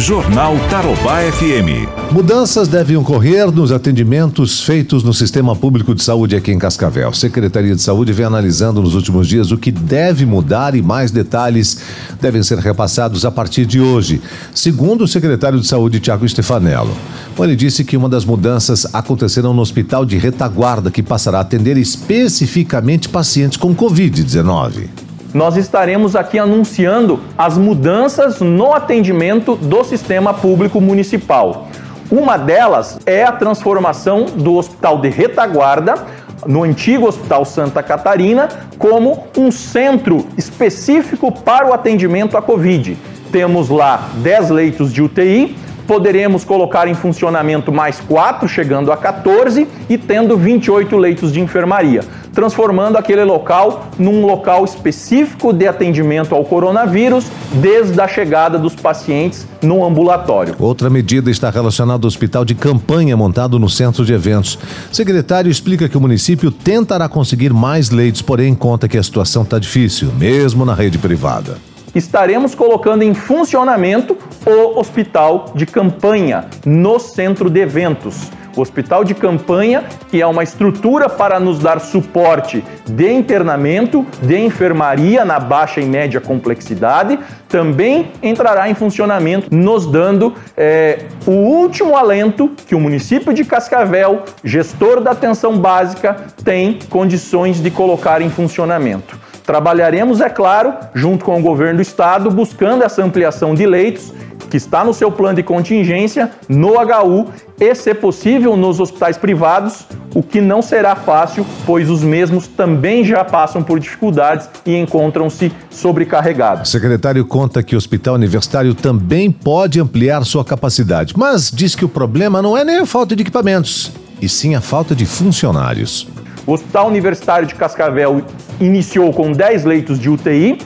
Jornal Tarobá FM. Mudanças devem ocorrer nos atendimentos feitos no Sistema Público de Saúde aqui em Cascavel. Secretaria de Saúde vem analisando nos últimos dias o que deve mudar e mais detalhes devem ser repassados a partir de hoje, segundo o secretário de Saúde, Tiago Stefanello. Ele disse que uma das mudanças acontecerão no Hospital de Retaguarda, que passará a atender especificamente pacientes com Covid-19 nós estaremos aqui anunciando as mudanças no atendimento do sistema público municipal. Uma delas é a transformação do Hospital de Retaguarda, no antigo Hospital Santa Catarina, como um centro específico para o atendimento à Covid. Temos lá 10 leitos de UTI, poderemos colocar em funcionamento mais 4, chegando a 14, e tendo 28 leitos de enfermaria transformando aquele local num local específico de atendimento ao coronavírus desde a chegada dos pacientes no ambulatório. Outra medida está relacionada ao hospital de campanha montado no centro de eventos. O secretário explica que o município tentará conseguir mais leitos, porém conta que a situação está difícil, mesmo na rede privada estaremos colocando em funcionamento o hospital de campanha no centro de eventos. Hospital de campanha, que é uma estrutura para nos dar suporte de internamento, de enfermaria na baixa e média complexidade, também entrará em funcionamento, nos dando é, o último alento que o município de Cascavel, gestor da atenção básica, tem condições de colocar em funcionamento. Trabalharemos, é claro, junto com o governo do estado, buscando essa ampliação de leitos que está no seu plano de contingência no HU e, se possível, nos hospitais privados, o que não será fácil, pois os mesmos também já passam por dificuldades e encontram-se sobrecarregados. O secretário conta que o hospital universitário também pode ampliar sua capacidade, mas diz que o problema não é nem a falta de equipamentos, e sim a falta de funcionários. O Hospital Universitário de Cascavel iniciou com 10 leitos de UTI,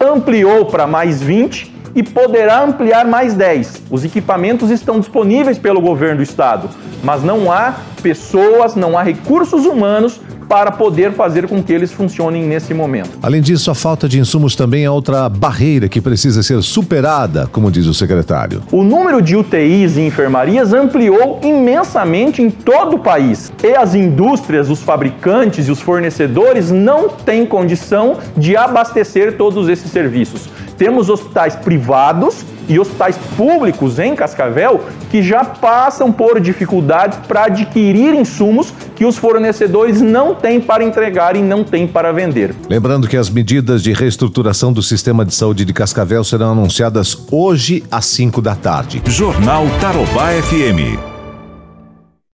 ampliou para mais 20 e poderá ampliar mais 10. Os equipamentos estão disponíveis pelo governo do estado, mas não há pessoas, não há recursos humanos para poder fazer com que eles funcionem nesse momento. Além disso, a falta de insumos também é outra barreira que precisa ser superada, como diz o secretário. O número de UTIs e enfermarias ampliou imensamente em todo o país. E as indústrias, os fabricantes e os fornecedores não têm condição de abastecer todos esses serviços. Temos hospitais privados e hospitais públicos em Cascavel que já passam por dificuldades para adquirir insumos que os fornecedores não têm para entregar e não têm para vender. Lembrando que as medidas de reestruturação do sistema de saúde de Cascavel serão anunciadas hoje às 5 da tarde. Jornal Tarobá FM.